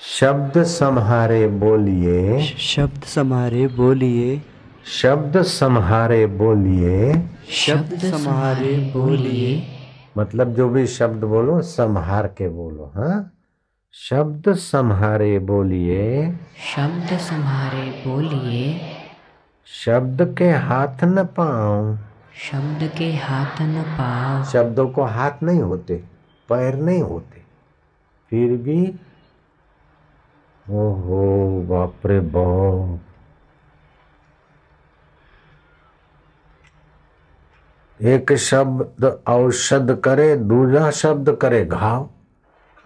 शब्द सम्हारे बोलिए। शब्द समारे बोलिए। शब्द सम्हारे बोलिए। शब्द समारे बोलिए। मतलब जो भी शब्द बोलो संहार के बोलो हाँ? शब्द सम्हारे बोलिए। शब्द सम्हारे बोलिए। शब्द के हाथ न पाओ। शब्द के हाथ न पाओ। शब्दों को हाथ नहीं होते पैर नहीं होते। फिर भी ओहो बाप रे बाप। एक शब्द औषध करे दूसरा शब्द करे घाव।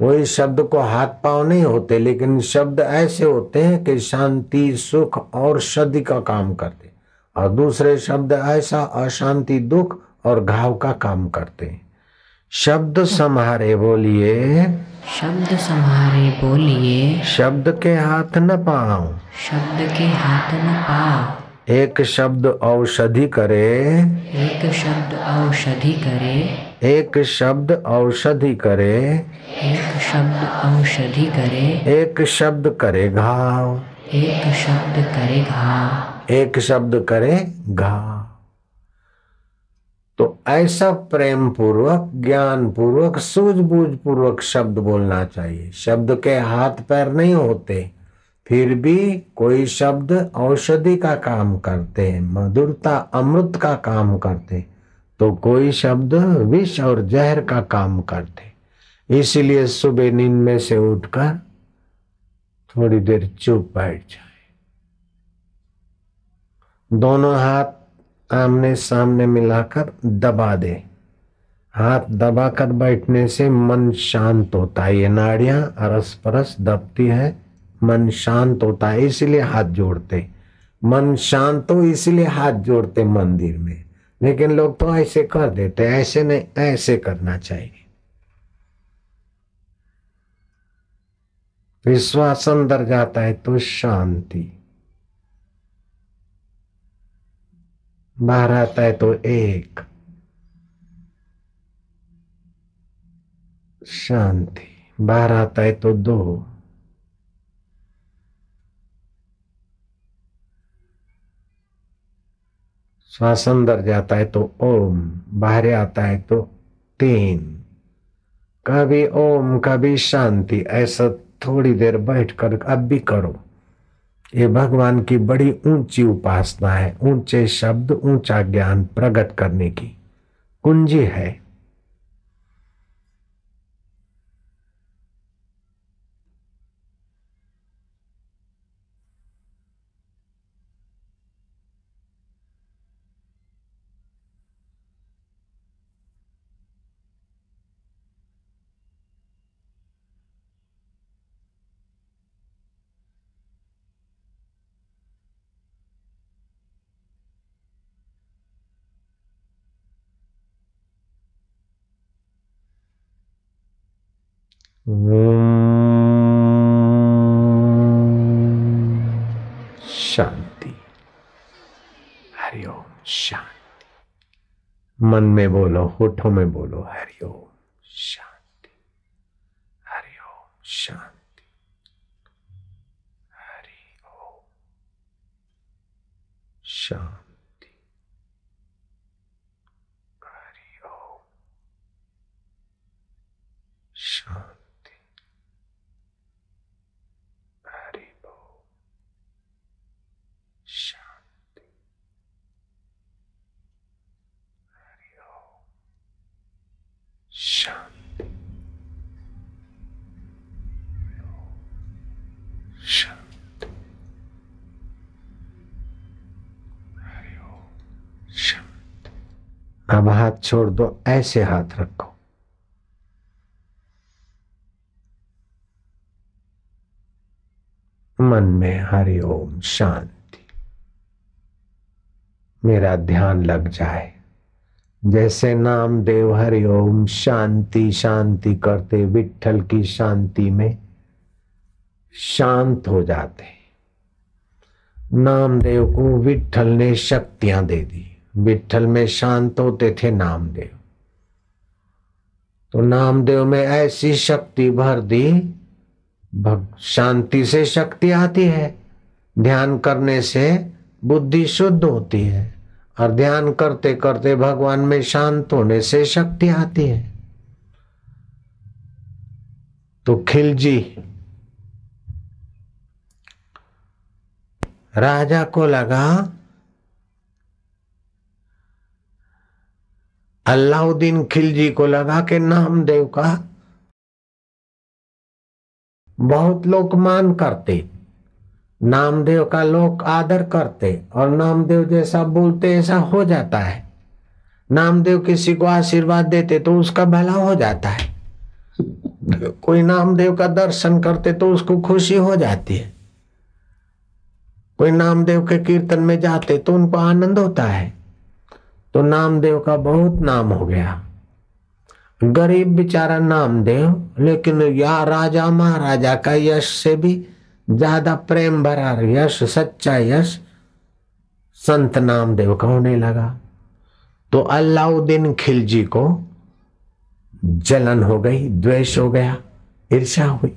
वही शब्द को हाथ पाँव नहीं होते, लेकिन शब्द ऐसे होते हैं कि शांति, सुख और शब्द का काम करते। और दूसरे शब्द ऐसा अशांति, दुख और घाव का काम करते। हैं शब्द सम्हारे बोलिए। शब्द सम्हारे बोलिए। शब्द के हाथ न पाओ शब्द के हाथ न पाओ। एक शब्द औषधि करे। एक शब्द औषधि करे। एक शब्द औषधि करे। एक शब्द औषधि करे। एक शब्द करे घाव। एक शब्द करे घाव। एक शब्द करे घाव। तो ऐसा प्रेम पूर्वक ज्ञान पूर्वक सूझबूझ पूर्वक शब्द बोलना चाहिए। शब्द के हाथ पैर नहीं होते, फिर भी कोई शब्द औषधि का काम करते हैं मधुरता, अमृत का काम करते तो कोई शब्द विष और जहर का काम करते। इसलिए सुबह नींद में से उठकर थोड़ी देर चुप बैठ जाए। दोनों हाथ आमने सामने मिलाकर दबा दे। हाथ दबाकर बैठने से मन शांत होता है। ये नाड़ियाँ अरस परस दबती है, मन शांत होता है, इसलिए हाथ जोड़ते। मन शांत हो, इसलिए हाथ जोड़ते मंदिर में। लेकिन लोग तो ऐसे कर देते, ऐसे नहीं, ऐसे करना चाहिए। विश्वास अंदर जाता है तो शांति। आता है तो एक शांति आता है तो दो श्वास अंदर जाता है तो ओम बाहर आता है तो तीन कभी ओम कभी शांति ऐसा थोड़ी देर बैठ कर अब भी करो ये भगवान की बड़ी ऊँची उपासना है, ऊँचे शब्द, ऊँचा ज्ञान प्रकट करने की। कुंजी है। शांति। हरिओम शांति। मन में बोलो होठों में बोलो हरिओम शांति। हरिओम शांति। शांति। अब हाथ छोड़ दो, ऐसे हाथ रखो। मन में हरि ओम शांति। मेरा ध्यान लग जाए। जैसे नाम देव हरि ओम शांति शांति करते विठल की शांति में शांत हो जाते। नामदेव को विठल ने शक्तियाँ दे दी। विठल में शांत होते थे नामदेव। तो नामदेव में ऐसी शक्ति भर दी शांति से शक्ति आती है, ध्यान करने से बुद्धि शुद्ध होती है, और ध्यान करते करते भगवान में शांत होने से शक्ति आती है। तो खिलजी राजा को लगा अल्लाउद्दीन खिलजी को लगा कि नामदेव का बहुत लोग मान करते, नामदेव का लोग आदर करते और नामदेव जैसा बोलते ऐसा हो जाता है। नामदेव किसी को आशीर्वाद देते तो उसका भला हो जाता है। कोई नामदेव का दर्शन करते तो उसको खुशी हो जाती है। कोई नामदेव के कीर्तन में जाते तो उनको आनंद होता है। तो नामदेव का बहुत नाम हो गया। गरीब बेचारा नामदेव, लेकिन या राजा महाराजा का यश से भी ज़्यादा प्रेम भरा यश, सच्चा यश संत नामदेव का होने लगा। तो अल्लाउद्दीन खिलजी को जलन हो गई, द्वेष हो गया ईर्षा हुई।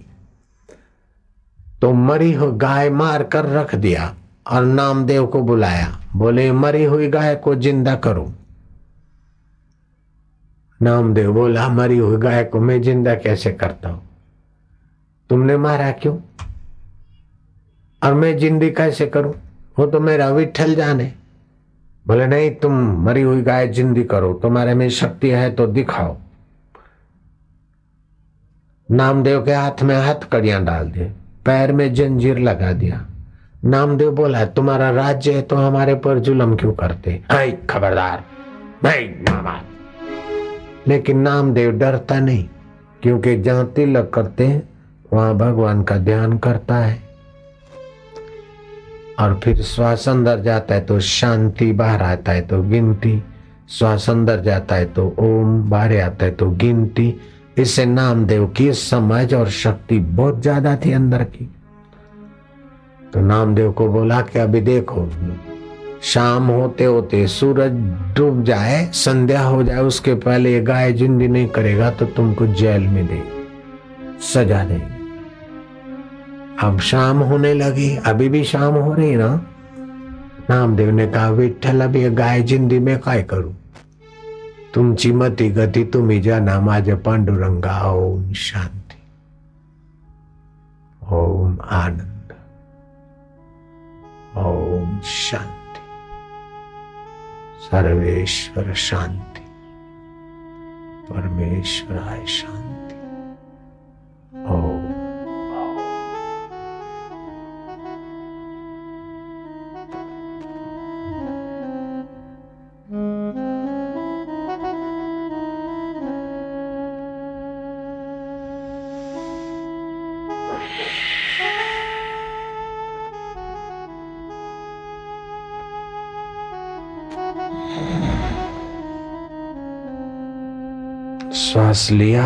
तो मरी हो, गाय मार कर रख दिया। और नामदेव को बुलाया, बोले, मरी हुई गाय को ज़िंदा करो। नामदेव बोला, मरी हुई गाय को मैं ज़िंदा कैसे करता हूँ? तुमने मारा क्यों? और मैं जिंदी कैसे करूँ? वो तो मेरा विठल जाने। बोले, नहीं, तुम मरी हुई गाय जिंदी करो, तुम्हारे में शक्ति है तो दिखाओ। नामदेव के हाथ में हाथ कड़ियाँ डाल दिए, पैर में जंजीर लगा दिया। नामदेव बोला है तुम्हारा राज्य है तो हमारे पर जुलम क्यों करते? खबरदार लेकिन नामदेव डरता नहीं, क्योंकि जहाँ तिलक करते हैं, वहाँ भगवान का ध्यान करता है। और फिर श्वास अंदर जाता है तो शांति बाहर आता है तो गिनती। श्वास अंदर जाता है तो ओम, बाहर आता है तो गिनती। इससे नामदेव की समझ और शक्ति बहुत ज़्यादा थी अंदर की। तो नामदेव को बोला कि अभी देखो, शाम होते होते सूरज डूब जाए, संध्या हो जाए, उसके पहले ये गाय जिंदी नहीं करेगा तो तुमको जेल में दे, सजा देगी अब शाम होने लगी, अभी भी शाम हो रही ना? नामदेव ने कहा विठल अभी ये गाय जिंदी में काय करू? तुमची मती गती तुम्ही जाना, माझ पांडुरंगा, ओम शांति, ओम आनंद। ओम शांति। सर्वेश्वर शांति। परमेश्वराय शांति। श्वास लिया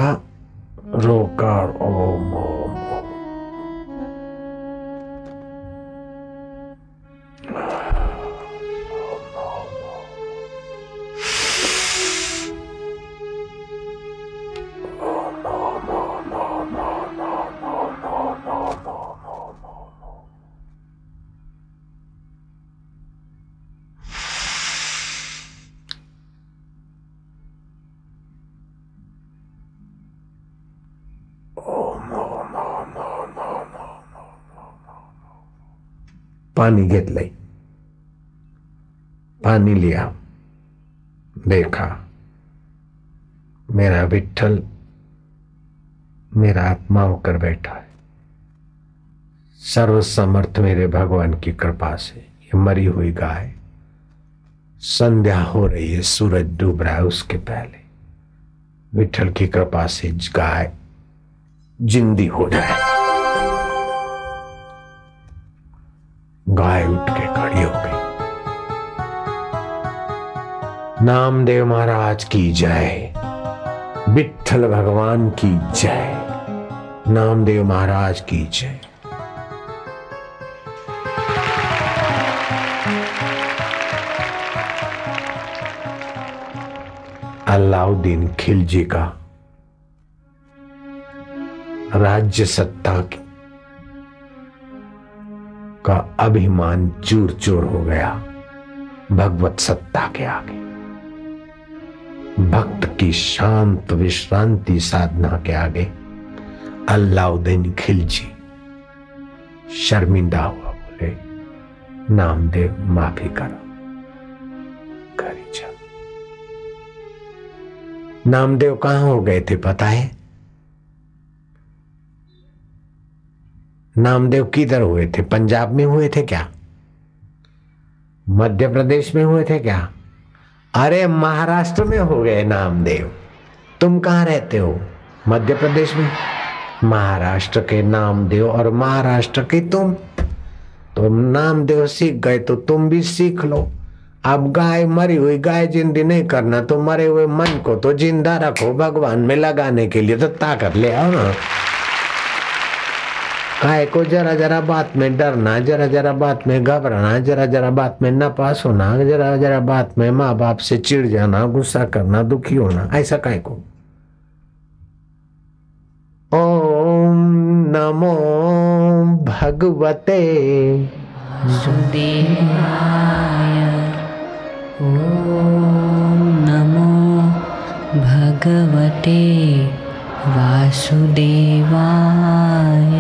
पानी घेतलंय पानी लिया. देखा. मेरा विठल मेरा आत्मा होकर बैठा है. सर्व समर्थ मेरे भगवान की कृपा से ये मरी हुई गाय संध्या हो रही है, सूरज डूब रहा है उसके पहले. विठल की कृपा से गाय जिंदी हो जाए। गाय उठ के खड़ी हो गई। नामदेव महाराज की जय। विठल भगवान की जय। नामदेव महाराज की जय। अलाउद्दीन खिलजी का राज्य सत्ता का अभिमान चूर चूर हो गया। भगवत सत्ता के आगे। भक्त की शांत विश्रांति साधना के आगे अल्लाउद्दीन खिलजी शर्मिंदा हुआ बोले, नामदेव, माफ़ी करो। जा नामदेव कहाँ हो गए थे पता है? नामदेव किधर हुए थे? पंजाब में हुए थे क्या? मध्य प्रदेश में हुए थे क्या? अरे, महाराष्ट्र में हो गए नामदेव। तुम कहाँ रहते हो? मध्य प्रदेश में? महाराष्ट्र के नामदेव और महाराष्ट्र के तुम। तुम नामदेव सीख गए तो तुम भी सीख लो। अब गाय मरी हुई, गाय जिंदी नहीं करना तो मरे हुए मन को तो ज़िंदा रखो, भगवान में लगाने के लिए तो ताकत ले आओ ना। काय को जरा जरा बात में डरना, जरा जरा बात में घबराना, जरा जरा बात में नपास होना, जरा जरा बात में माँ बाप से चिढ़ जाना, गुस्सा करना, दुखी होना, ऐसा काय को? ओम नमो भगवते। ॐ नमो भगवते वासुदेवाय।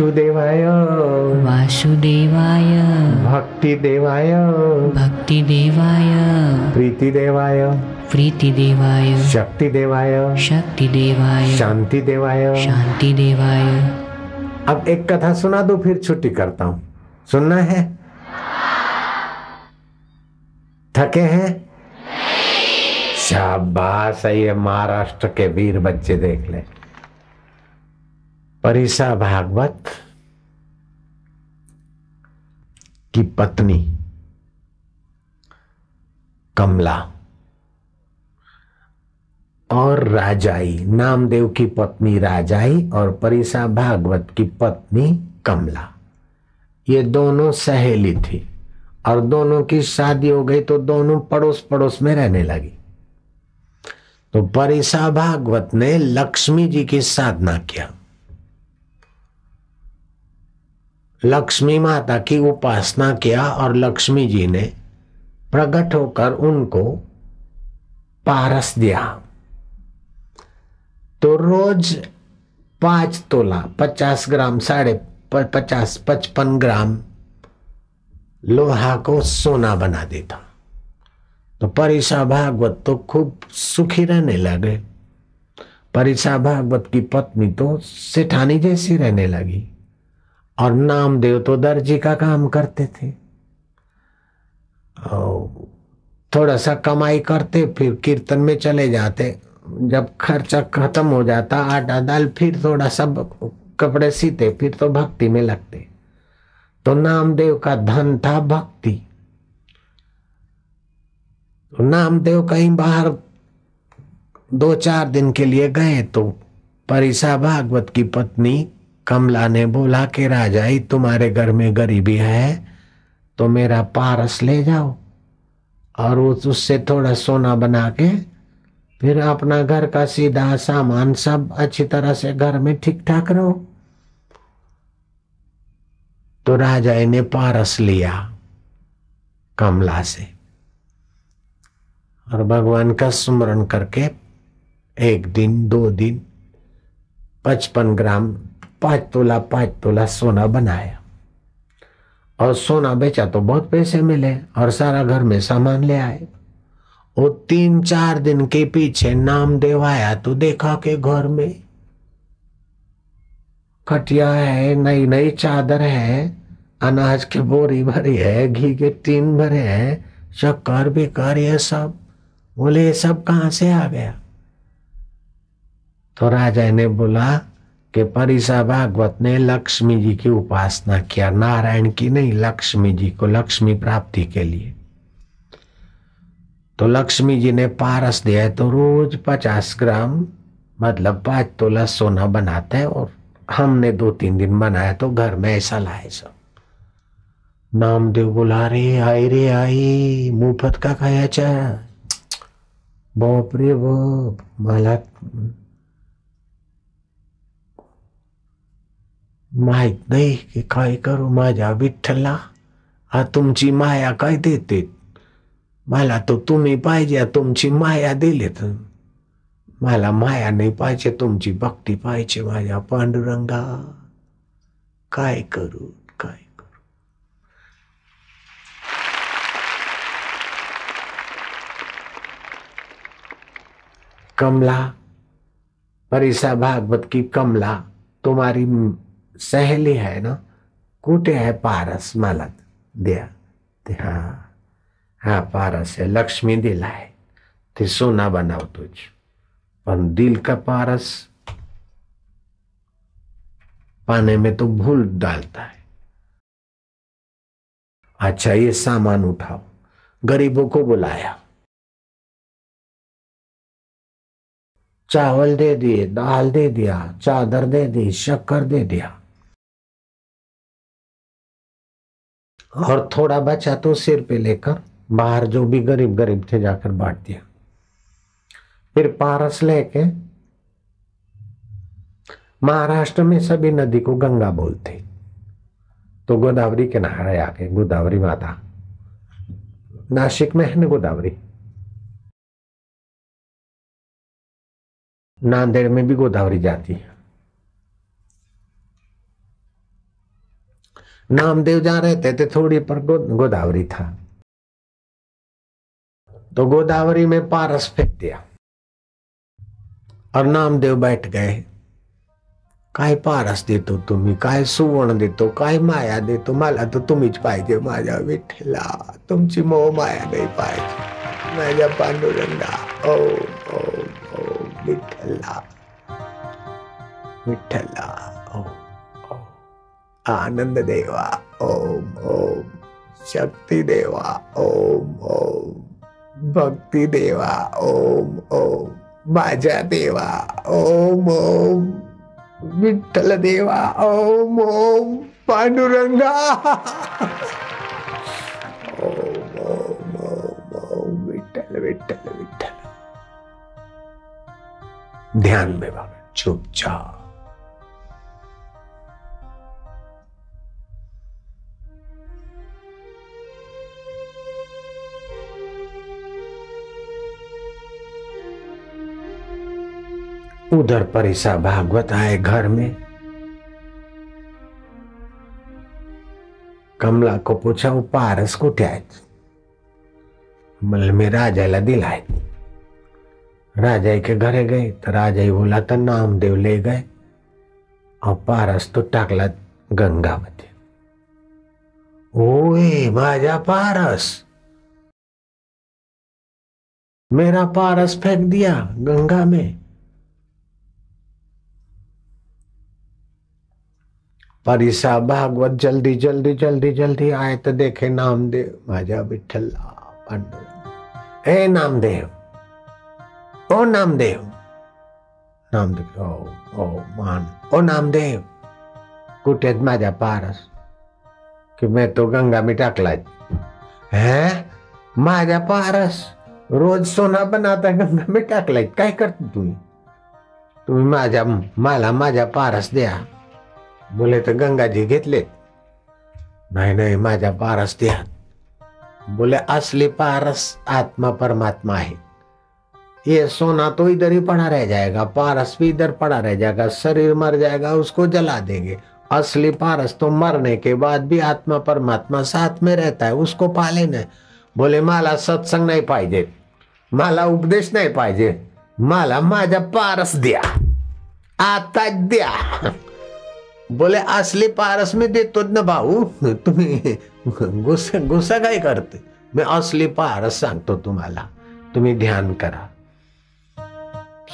वासुदेवाय। वासुदेवाय। वासुदेवाय भक्ति देवाय भक्तिदेवाय। प्रीति देवाय प्रीतिदेवाय। शक्ति देवाय शक्तिदेवाय। शांति देवाय अब एक कथा सुना दो फिर छुट्टी करता हूँ। सुनना है? थके हैं? शाबाश ये महाराष्ट्र के वीर बच्चे देख ले। परिसा भागवत की पत्नी कमला और राजाई, नामदेव की पत्नी राजाई और परिसा भागवत की पत्नी कमला। ये दोनों सहेली थी और दोनों की शादी हो गई तो दोनों पड़ोस पड़ोस में रहने लगी। तो परिसा भागवत ने लक्ष्मी जी की साधना किया। लक्ष्मी माता की उपासना किया और लक्ष्मी जी ने प्रकट होकर उनको पारस दिया। तो रोज पाँच तोला, पचास ग्राम, साढ़े पचास, पचपन ग्राम लोहा को सोना बना देता। तो परिसा भागवत तो खूब सुखी रहने लगे। परिसा भागवत की पत्नी तो सेठानी जैसी रहने लगी। और नामदेव तो दर्जी का काम करते थे। और थोड़ा सा कमाई करते, फिर कीर्तन में चले जाते। जब खर्चा खत्म हो जाता, आटा दाल, फिर थोड़ा सब कपड़े सीते, फिर तो भक्ति में लगते। तो नामदेव का धन था भक्ति। तो नामदेव कहीं बाहर दो चार दिन के लिए गए तो परिसा भागवत की पत्नी कमला ने बोला कि, राजाई, तुम्हारे घर में गरीबी है तो मेरा पारस ले जाओ। और उससे थोड़ा सोना बना के फिर अपना घर का सीधा सामान सब अच्छी तरह से घर में ठीक ठाक रहो। तो राजा ने पारस लिया कमला से और भगवान का स्मरण करके एक दिन, दो दिन, पचपन ग्राम पाँच तोला पाँच तोला सोना बनाया। और सोना बेचा तो बहुत पैसे मिले और सारा घर में सामान ले आए। वो तीन चार दिन के पीछे नाम देवाया तो देखा के घर में खटिया है नई नई चादर है, अनाज के बोरी भरी है, घी के टीन भरे हैं, शक्कर, बेकार, ये सब। बोले, ये सब कहाँ से आ गया? तो राजा ने बोला कि परिसा भागवत ने लक्ष्मी जी की उपासना किया, नारायण की नहीं, लक्ष्मी जी को लक्ष्मी प्राप्ति के लिए। तो लक्ष्मी जी ने पारस दिया है तो रोज पचास ग्राम मतलब पाँच तोला सोना बनाते हैं और हमने दो तीन दिन बनाया तो घर में ऐसा लाए सब। नामदेव बोला रे आई रे आई मुफत का खायच्या बाप रे बाप, मला माहित नाही की काय करू? माझ्या विठ्ठला हा तुमची माया काय देते? मला तो तुम्ही पाहिजे तुमची माया दिली तर मला माया नाही पाहिजे, तुमची भक्ती पाहिजे माझ्या पांडुरंगा. काय करू? काय करू? कमला, परिसा भागवत की कमला, तुम्हारी सहेली है ना? कुठे है पारस मला दिया। हा हा, पारस है, लक्ष्मी दिला ते सोना बनावतोच पण दिल का पारस पाने में तो भूल डालता है। अच्छा ये सामान उठाओ। गरीबों को बुलाया। चावल दे दिए, दाल दे दिया, चादर दे दी, शक्कर दे दिया। और थोड़ा बचा तो सिर पे लेकर बाहर जो भी गरीब गरीब थे जाकर बांट दिया। फिर पारस लेके महाराष्ट्र में सभी नदी को गंगा बोलते। तो गोदावरी के नहारे आके गोदावरी माता, नासिक में है ना गोदावरी? नांदेड़ में भी गोदावरी जाती है। नामदेव जहाँ रहते थे थोड़ी पर गोदावरी था। तो गोदावरी में पारस फेंक दिया। और नामदेव बैठ गए। काय पारस देतो तुम्ही? काय सुवर्ण देतो? काय माया देतो? मला तर तुम्हीच पाहिजे, माझ्या विठ्ठला। तुमची मोह माया नाही पाहिजे। माझ्या पांडुरंगा। ओम विठ्ठला। विठ्ठला। ओम ओम आनंद देवा ओम ओम शक्ती देवा ओम ओम भक्ती देवा ओम ओम माझ्या देवा ओम ओम विठ्ठल देवा ओम ओम पांडुरंगा ओम ओम ओम ओम विठ्ठल विठ्ठल विठ्ठल ध्यान में भाग चुपचाप उधर परिसा भागवत आए घर में। कमला को पूछा, वो पारस आहेत म्हणलं मी राजाला दिलाय राजाई के घरे गए तो राजाई बोला तर नामदेव ले गए, और पारस तो टाकला गंगामध्ये ओए माझा पारस! मेरा पारस फेंक दिया गंगा में। परिसा भागवत जल्दी जल्दी जल्दी जल्दी आए तो देखे नामदेव। विठ्ठला पांडुरंग। ए, नामदेव। ओ, नामदेव। नामदेव, ओ मान। ओ, नामदेव। आहेत माझ्या पारस? की मैं तो गंगा में टाकलाय. है? माझ्या पारस? रोज सोना बनाता गंगा में टाकलाय. काय करते तुम्ही? तुम्ही माझ्या, मला माझ्या पारस द्या. बोले तर गंगाजी घेतले नाही नाही, माझ्या पारस द्या बोले, असली पारस आत्मा परमात्मा है ये सोना तो इधर ही पड़ा रह जाएगा, पारस भी इधर पड़ा रह जाएगा, शरीर मर जाएगा, उसको जला देंगे. असली पारस तो मरने के बाद भी आत्मा परमात्मा साथ में रहता है, उसको पाले न. बोले, मला सत्संग नाही पाहिजे मला उपदेश नाही पाहिजे मला माझ्या पारस द्या, आता द्या. बोले असली पारस मी देतो ना भाऊ. तुम्ही गुस्सा गुस्सा काय करते? मी असली पारस सांगतो तुम्हाला. तुम्ही ध्यान करा.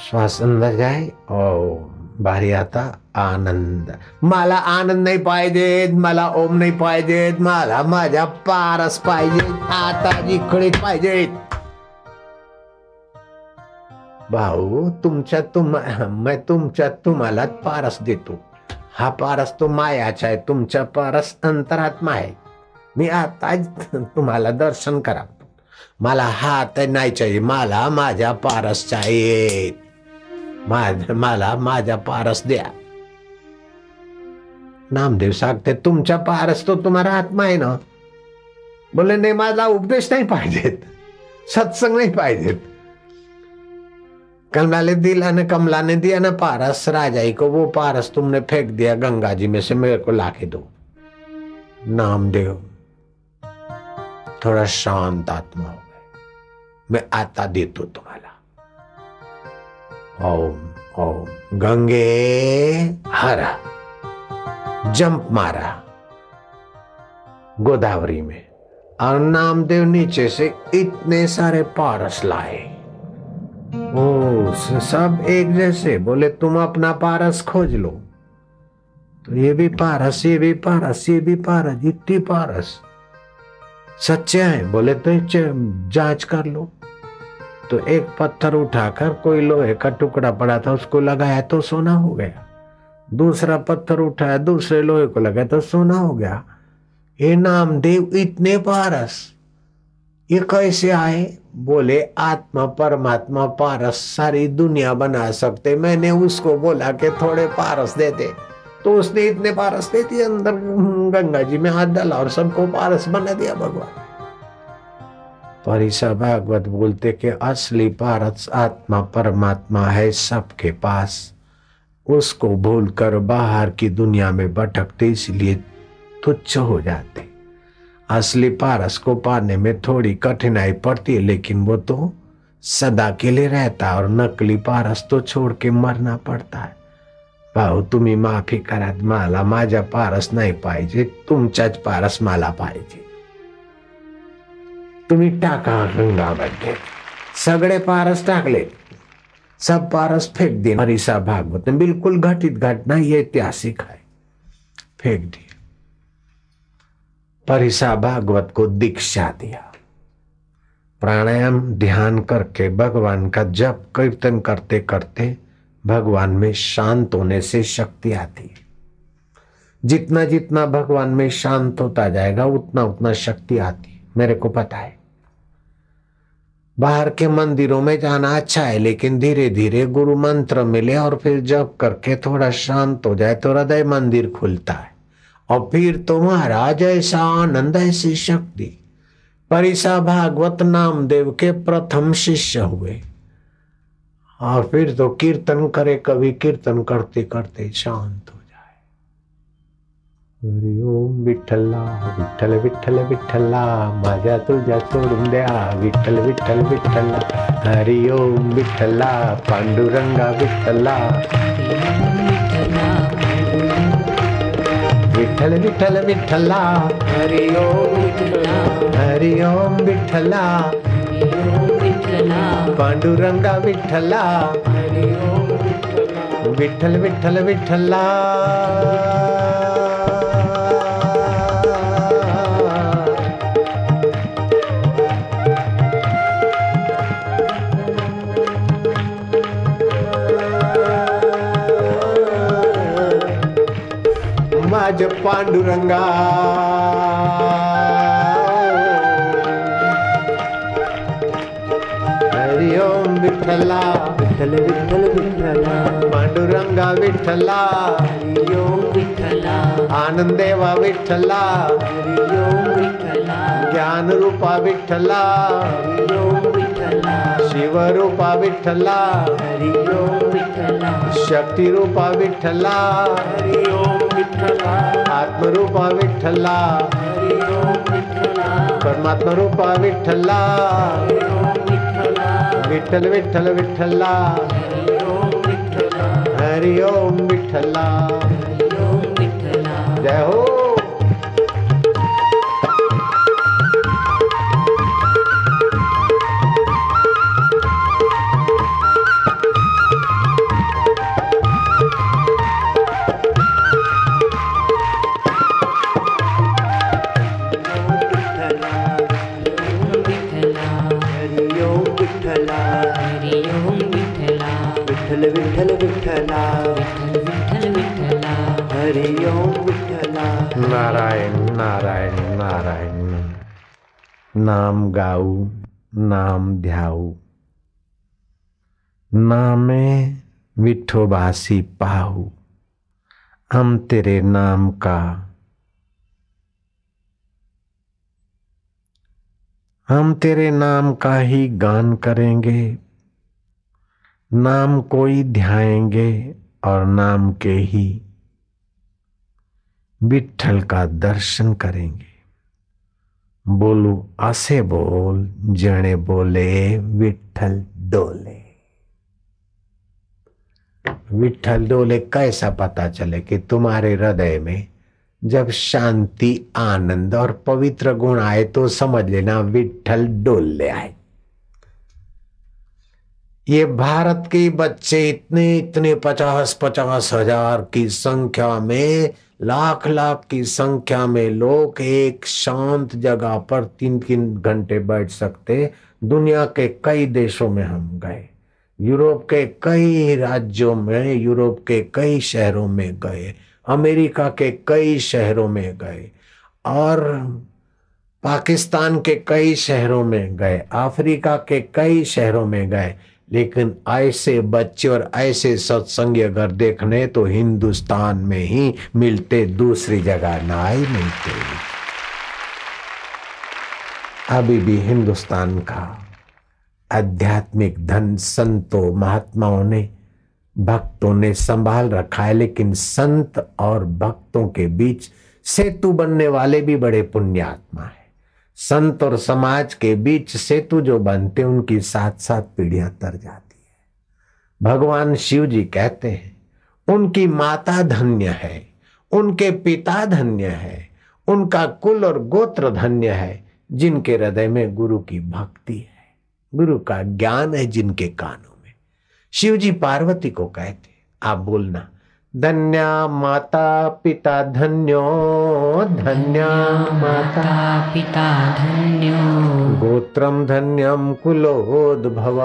श्वास अंदर जाए ओ भारी आता आनंद. मला आनंद नाही पाहिजेत मला ओम नाही पाहिजेत मला माझ्या पारस पाहिजे आता जिकडे पाहिजेत. भाऊ तुमच्या तुम मैं तुमच्या तुम्हाला पारस देतो. हा पारस तो मायाचा आहे तुमचा पारस अंतरात्मा आहे. मी आताच तुम्हाला दर्शन करा. मला हात नाही चाहिए मला माझ्या पारस चाहिए माझ मला माझ्या पारस द्या. नामदेव सांगते तुमच्या पारस तो तुम्हाला आत्मा आहे ना? बोले नाही माझा उपदेश नाही पाहिजेत. सत्संग नाही पाहिजेत. कमला ने दिला ने कमला ने दिया ना पारस राजाई को वो पारस तुमने फेंक दिया, गंगा जी में से मेरे को लाके दो। नामदेव, थोड़ा शांत आत्मा हो गए। मैं आता देतो तुम्हाला। ओम ओम, गंगे हरा, जंप मारा, गोदावरी में। और नामदेव नीचे से इतने सारे पारस लाए। ओ स- सब एक जैसे, बोले, तुम अपना पारस खोज लो। तो ये भी पारस, ये भी पारस, ये भी पारस, इतनी पारस। सच्चे हैं, बोले तो जाँच कर लो। तो एक पत्थर उठाकर कोई लोहे का टुकड़ा पड़ा था, उसको लगाया तो सोना हो गया। दूसरा पत्थर उठाया, दूसरे लोहे को लगाया तो सोना हो गया। ये नामदेव इतने पारस। ये कैसे आए? बोले, आत्मा, परमात्मा, पारस, सारी दुनिया बना सकते। मैंने उसको बोला कि थोड़े पारस दे दे। तो उसने इतने पारस दे दिए, अंदर गंगा जी में हाथ डाला और सबको पारस बना दिया भगवान। परिसा भागवत बोलते कि असली पारस आत्मा, परमात्मा है सबके पास। उसको भूलकर बाहर की दुनिया में भटकते, इसलिए तुच्छ हो जाते। असली पारस को पाने में थोड़ी कठिनाई पड़ती है, लेकिन वो तो सदा के लिए रहता और नकली पारस तो छोड़ के मरना पड़ता है। भाऊ तुम्ही माफ़ी करा मला, माझ्या पारस नाही पाहिजे, तुमच्याच पारस मला पाहिजे। तुम्ही टाका गंगामध्ये सगळे पारस टाकले। सब पारस फेंक दिए हरिसा भागवत में बिल्कुल घटित घटना ये ऐतिहासिक है फेंक दिए परिसा भागवत को दीक्षा दिया प्राणायाम ध्यान करके भगवान का जप कीर्तन करते करते भगवान में शांत होने से शक्ति आती है जितना जितना भगवान में शांत होता जाएगा उतना उतना शक्ति आती है मेरे को पता है बाहर के मंदिरों में जाना अच्छा है लेकिन धीरे धीरे गुरु मंत्र मिले और फिर जप करके थोड़ा शांत हो जाए तो हृदय मंदिर खुलता है और फिर तो महाराज ऐसा आनंद ऐसी शक्ति परिसा भागवत नामदेव के प्रथम शिष्य हुए। और फिर तो कीर्तन करे, कभी कीर्तन करते करते शांत हो जाए। हरि ओम विठ्ठला, विठ्ठल विठ्ठल, विठ्ठला, माझ्या तुझ्या सोडून द्या। विठ्ठल विठ्ठल, विठ्ठला हरि ओम विठ्ठला, पांडुरंगा विठ्ठला। विठ्ठल विठ्ठल विठ्ठला हरि ओम हरि ओम विठ्ठला पांडुरंगा विठ्ठला विठ्ठल विठ्ठल विठ्ठला माझ पांडुरंगा। हरि ओम विठ्ठला। विठ्ठल विठ्ठल विठ्ठला। पांडुरंगा विठ्ठला। हरि ओम विठ्ठला। आनंदेवा विठ्ठला। हरि ओम विठ्ठला। ज्ञान रूपा विठ्ठला। हरि ओम विठ्ठला। शिवरूपा विठ्ठला। हरि ओम विठ्ठला। शक्ती रूपा विठ्ठला। हरि विठ्ठला। हरि ओम विठ्ठला। परमात्मा रूपा विठला विठल विठल विठला हरिओम विठला जय हो। नाम गाऊ, नाम ध्याऊ। नामे विठोबासी पाहू, हम तेरे नाम का। हम तेरे नाम का ही गान करेंगे, नाम कोई ध्याएँगे और नाम के ही विठल का दर्शन करेंगे। बोलू, आसे बोल जने बोले विठल डोले. विठल डोले कैसा पता चले कि तुम्हारे हृदय में जब शांति, आनंद और पवित्र गुण आए तो समझ लेना विठल डोले आए। ये भारत के बच्चे इतने इतने पचास पचास हज़ार की संख्या में, लाख लाख की संख्या में लोग एक शांत जगह पर तीन तीन घंटे बैठ सकते। दुनिया के कई देशों में हम गए। यूरोप के कई राज्यों में, यूरोप के कई शहरों में गए। अमेरिका के कई शहरों में गए। और पाकिस्तान के कई शहरों में गए। अफ्रीका के कई शहरों में गए। लेकिन ऐसे बच्चे और ऐसे सत्संग अगर देखने तो हिंदुस्तान में ही मिलते, दूसरी जगह ना ही मिलते। अभी भी हिंदुस्तान का आध्यात्मिक धन संतों, महात्माओं ने, भक्तों ने संभाल रखा है, लेकिन संत और भक्तों के बीच सेतु बनने वाले भी बड़े पुण्यात्मा है। संत और समाज के बीच सेतु जो बनते उनकी साथ साथ पीढ़ियाँ तर जाती है। भगवान शिव जी कहते हैं, उनकी माता धन्य है, उनके पिता धन्य है, उनका कुल और गोत्र धन्य है, जिनके हृदय में गुरु की भक्ति है। गुरु का ज्ञान है जिनके कानों में। शिव जी पार्वती को कहते आप बोलना धन्या माता पिता धन्यो धन्या माता। पिता धन्यो। गोत्रम धन्यम कुलोद्भव।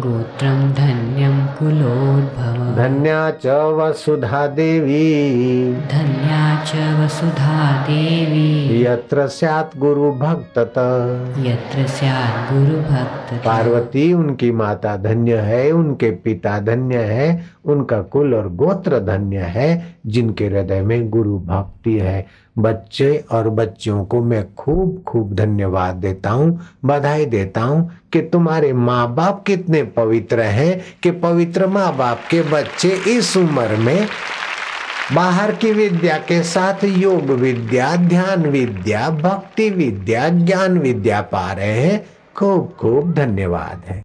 गोत्रं धन्यं कुलोद्भव। धन्या च वसुधा देवी। धन्या च वसुधा देवी। यत्र स्यात् गुरु भक्तत यत्र स्यात् गुरुभक्त पार्वती उनकी माता धन्य है उनके पिता धन्य है उनका कुल और गोत्र धन्य है जिनके हृदय में गुरु भक्ति है। बच्चे और बच्चियों को मैं खूब खूब धन्यवाद देता हूँ, बधाई देता हूँ कि तुम्हारे माँ बाप कितने पवित्र हैं कि पवित्र माँ बाप के बच्चे इस उम्र में बाहर की विद्या के साथ योग विद्या, ध्यान विद्या, भक्ति विद्या, ज्ञान विद्या पा रहे हैं। खूब खूब धन्यवाद है।